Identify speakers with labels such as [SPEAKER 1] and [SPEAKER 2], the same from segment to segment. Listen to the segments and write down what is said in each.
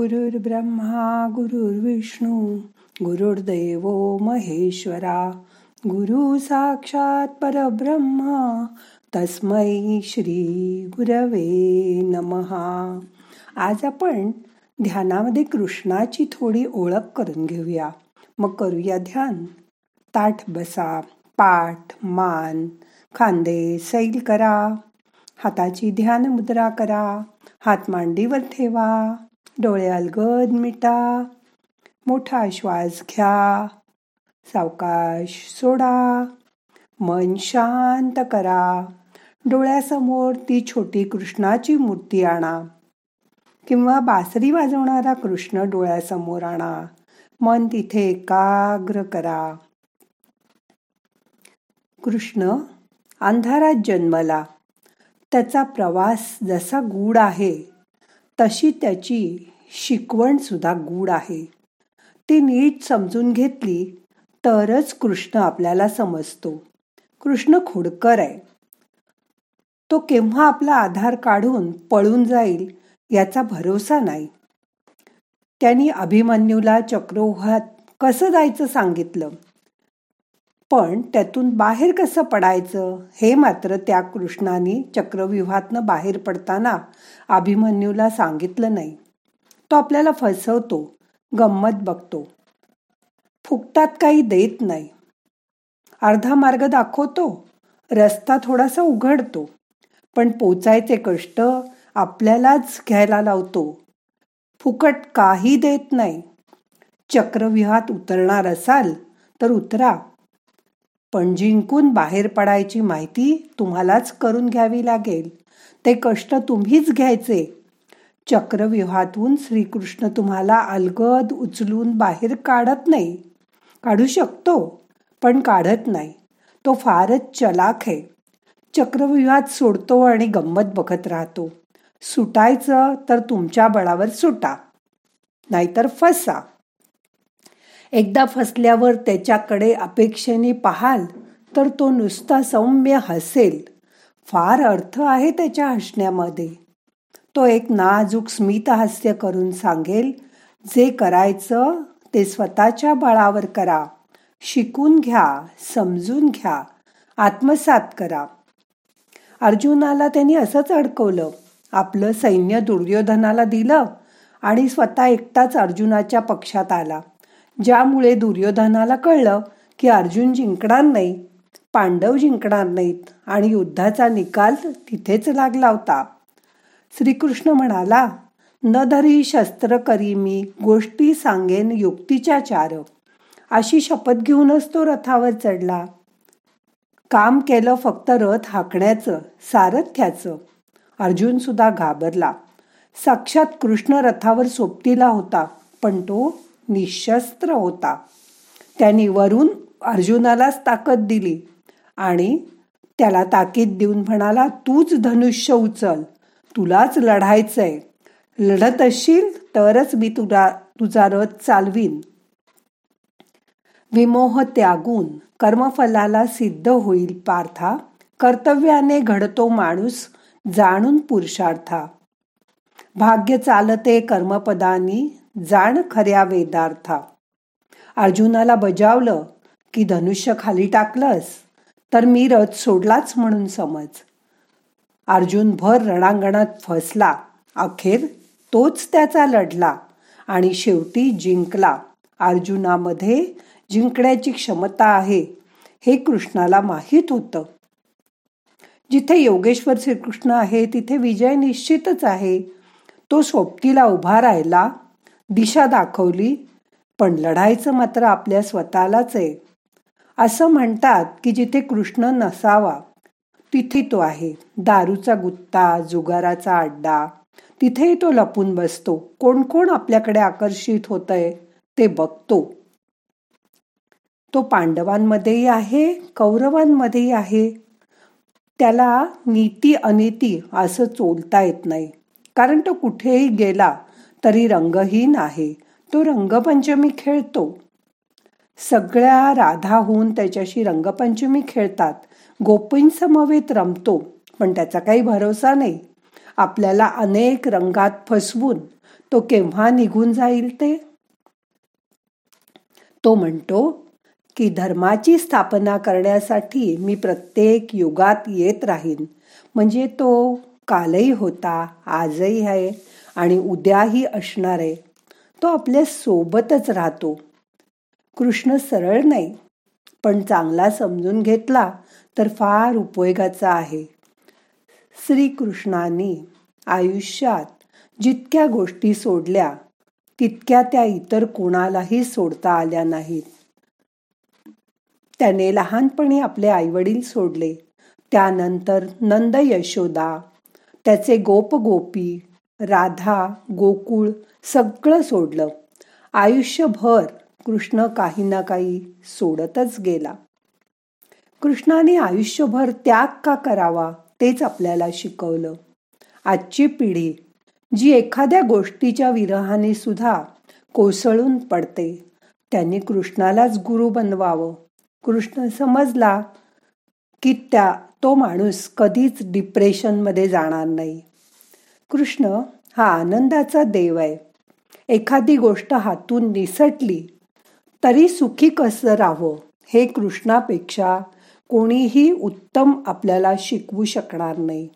[SPEAKER 1] ब्रह्मा गुरुर्विष्णू गुरुर्देव महेश्वरा गुरु साक्षात परब्रह्मा तस्मै श्री गुरवे नमहा आज आपण ध्यानामध्ये कृष्णाची थोडी ओळख करून घेऊया. मग करूया ध्यान. ताठ बसा पाठ मान खांदे सैल करा. हाताची ध्यान मुद्रा करा. हात मांडीवर ठेवा. डोळे अलगद मिटा मोठा श्वास घ्या सावकाश सोडा मन शांत करा डोळ्यासमोर ती छोटी कृष्णाची मूर्ती आणा किंवा बासरी वाजवणारा कृष्ण डोळ्यासमोर आणा. मन तिथे एकाग्र करा. कृष्ण अंधारात जन्मला. त्याचा प्रवास जसा गूढ आहे तशी त्याची शिकवणसुद्धा गूढ आहे. ती नीट समजून घेतली तरच कृष्ण आपल्याला समजतो. कृष्ण खोडकर आहे. तो केव्हा आपला आधार काढून पळून जाईल याचा भरोसा नाही. त्यांनी अभिमन्यूला चक्रोहात कसं जायचं सांगितलं? पण त्यातून बाहेर कसं पडायचं? हे मात्र त्या कृष्णाने चक्रव्यूहातनं बाहेर पडताना अभिमन्यूला सांगितलं नाही. तो आपल्याला फसवतो गंमत बघतो. फुकतात काही देत नाही. अर्धा मार्ग दाखवतो रस्ता थोडासा उघडतो. पण पोचायचे कष्ट आपल्यालाच घ्यायला लावतो. फुकट काही देत नाही. चक्रव्यूहात उतरणार असाल तर उतरा. पण जिंकून बाहेर पडायची माहिती तुम्हालाच करून घ्यावी लागेल. ते कष्ट तुम्हीच घ्यायचे. चक्रव्यूहातून श्रीकृष्ण तुम्हाला अलगद उचलून बाहेर काढत नाही. काढू शकतो पण काढत नाही. तो फारच चलाख आहे. चक्रव्यूहात सोडतो आणि गंमत बघत राहतो. सुटायचं तर तुमच्या बळावर सुटा. नाहीतर फसा. एकदा फसल्यावर त्याच्याकडे अपेक्षेने पाहाल तर तो नुसता सौम्य हसेल. फार अर्थ आहे त्याच्या हसण्यामध्ये. तो एक नाजूक स्मितहास्य करून सांगेल जे करायचं ते स्वतःच्या बळावर करा. शिकून घ्या समजून घ्या आत्मसात करा. अर्जुनाला त्यांनी असंच अडकवलं. आपलं सैन्य दुर्योधनाला दिलं आणि स्वतः एकटाच अर्जुनाच्या पक्षात आला. ज्यामुळे दुर्योधनाला कळलं की अर्जुन जिंकणार नाही पांडव जिंकणार नाहीत आणि युद्धाचा निकाल तिथेच लागला होता. श्रीकृष्ण म्हणाला न धरी शस्त्र करी मी गोष्टी सांगेन युक्तीच्या चार. अशी शपथ घेऊनच तो रथावर चढला. काम केलं फक्त रथ हाकण्याचं सारथ्याचं. अर्जुन सुद्धा घाबरला. साक्षात कृष्ण रथावर सोबतीला होता पण तो निशस्त्र होता. त्यांनी वरून अर्जुनालाच ताकद दिली आणि त्याला ताकीद देऊन म्हणाला तूच धनुष्य उचल तुलाच लढायचंय. लढत असशील तरच मी तुला तुझा रथ चालवीन. विमोह त्यागून कर्मफलाला सिद्ध होईल पार्था कर्तव्याने घडतो माणूस जाणून पुरुषार्था. भाग्य चालते कर्मपदानी जाण खऱ्या वेदार्था. अर्जुनाला बजावलं की धनुष्य खाली टाकलंस तर मी रथ सोडलाच म्हणून समज. अर्जुन भर रणांगणात फसला. अखेर तोच त्याचा लढला आणि शेवटी जिंकला. अर्जुनामध्ये जिंकण्याची क्षमता आहे हे कृष्णाला माहीत होतं. जिथे योगेश्वर श्रीकृष्ण आहे तिथे विजय निश्चितच आहे. तो सोबतीला उभा राहिला दिशा दाखवली पण लढायचं मात्र आपल्या स्वतःलाच आहे. असं म्हणतात की जिथे कृष्ण नसावा तिथे तो आहे. दारूचा गुत्ता जुगाराचा अड्डा तिथेही तो लपून बसतो. कोण कोण आपल्याकडे आकर्षित होतय ते बघतो. तो पांडवांमध्येही आहे कौरवांमध्येही आहे. त्याला नीती अनिती असं चोलता येत नाही. कारण तो कुठेही गेला तरी रंगहीन आहे. तो रंगपंचमी खेळतो. सगळ्या राधा होऊन त्याच्याशी रंगपंचमी खेळतात. गोपींसमवेत रमतो पण त्याचा काही भरोसा नाही. आपल्याला अनेक रंगात फसवून तो केव्हा निघून जाईल ते? तो म्हणतो की धर्माची स्थापना करण्यासाठी मी प्रत्येक युगात येत राहीन. म्हणजे तो कालही होता आजही आहे. आणि उद्याही असणार आहे. तो आपल्या सोबतच राहतो. कृष्ण सरळ नाही पण चांगला समजून घेतला तर फार उपयोगाचा आहे. श्रीकृष्णाने आयुष्यात जितक्या गोष्टी सोडल्या तितक्या त्या इतर कोणालाही सोडता आल्या नाहीत. त्याने लहानपणी आपले आईवडील सोडले. त्यानंतर नंद यशोदा त्याचे गोपगोपी राधा गोकुळ सगळं सोडलं. आयुष्यभर कृष्ण काही ना काही सोडतच गेला. कृष्णाने आयुष्यभर त्याग का करावा तेच आपल्याला शिकवलं. आजची पिढी जी एखाद्या गोष्टीच्या विरहाने सुद्धा कोसळून पडते त्यांनी कृष्णालाच गुरु बनवावं. कृष्ण समजला की त्या तो माणूस कधीच डिप्रेशनमध्ये जाणार नाही. कृष्ण हा आनंदाचा देव आहे. एखादी गोष्ट हातून निसटली तरी सुखी कसं राहावं हे कृष्णापेक्षा कोणीही उत्तम आपल्याला शिकवू शकणार नाही.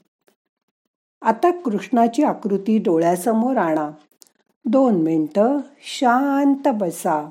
[SPEAKER 1] आता कृष्णाची आकृती डोळ्यासमोर आणा. दोन मिनटं शांत बसा.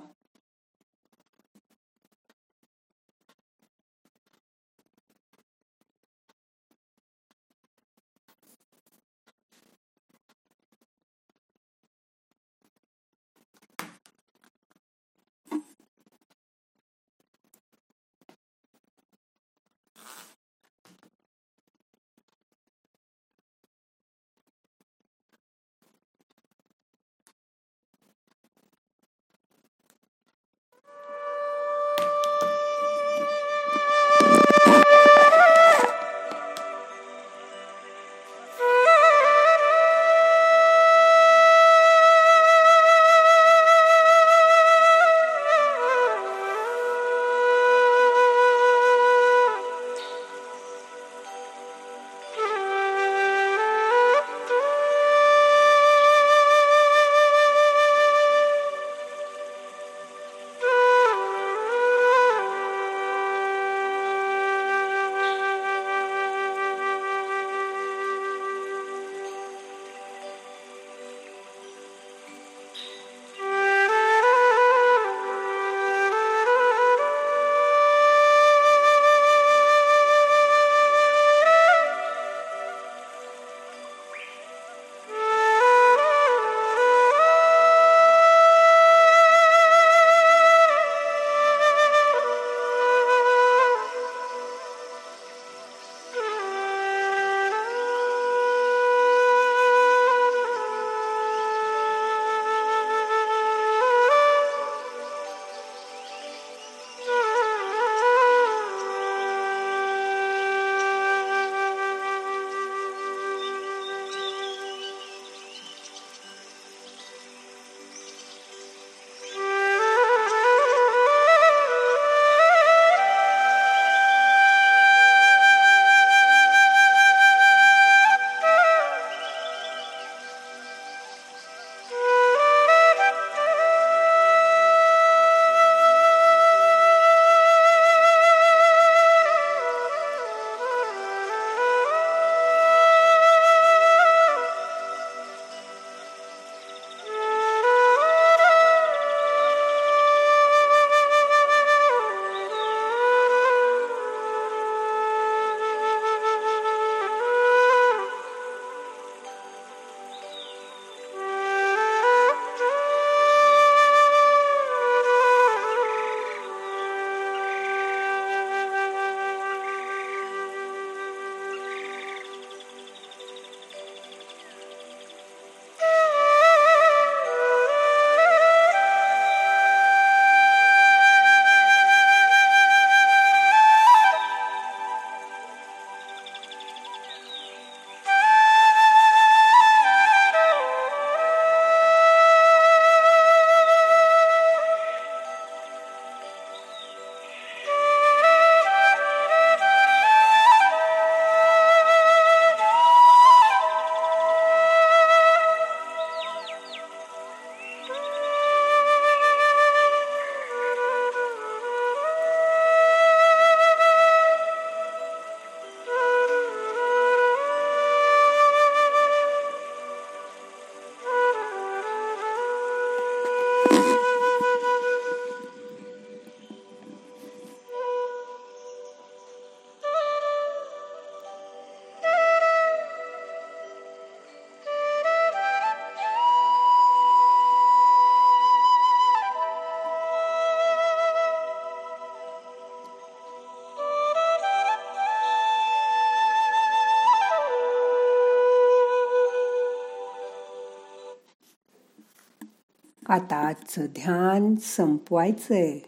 [SPEAKER 1] आता आजचं ध्यान संपवायचंय.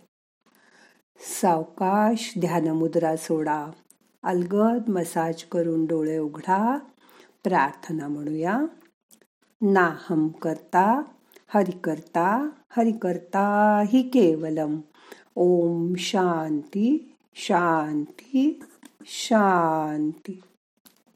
[SPEAKER 1] सावकाश ध्यानमुद्रा सोडा. अलगद मसाज करून डोळे उघडा. प्रार्थना म्हणूया. नाहम करता हरि करता हरि करता हि केवलम. ओम शांती शांती शांती.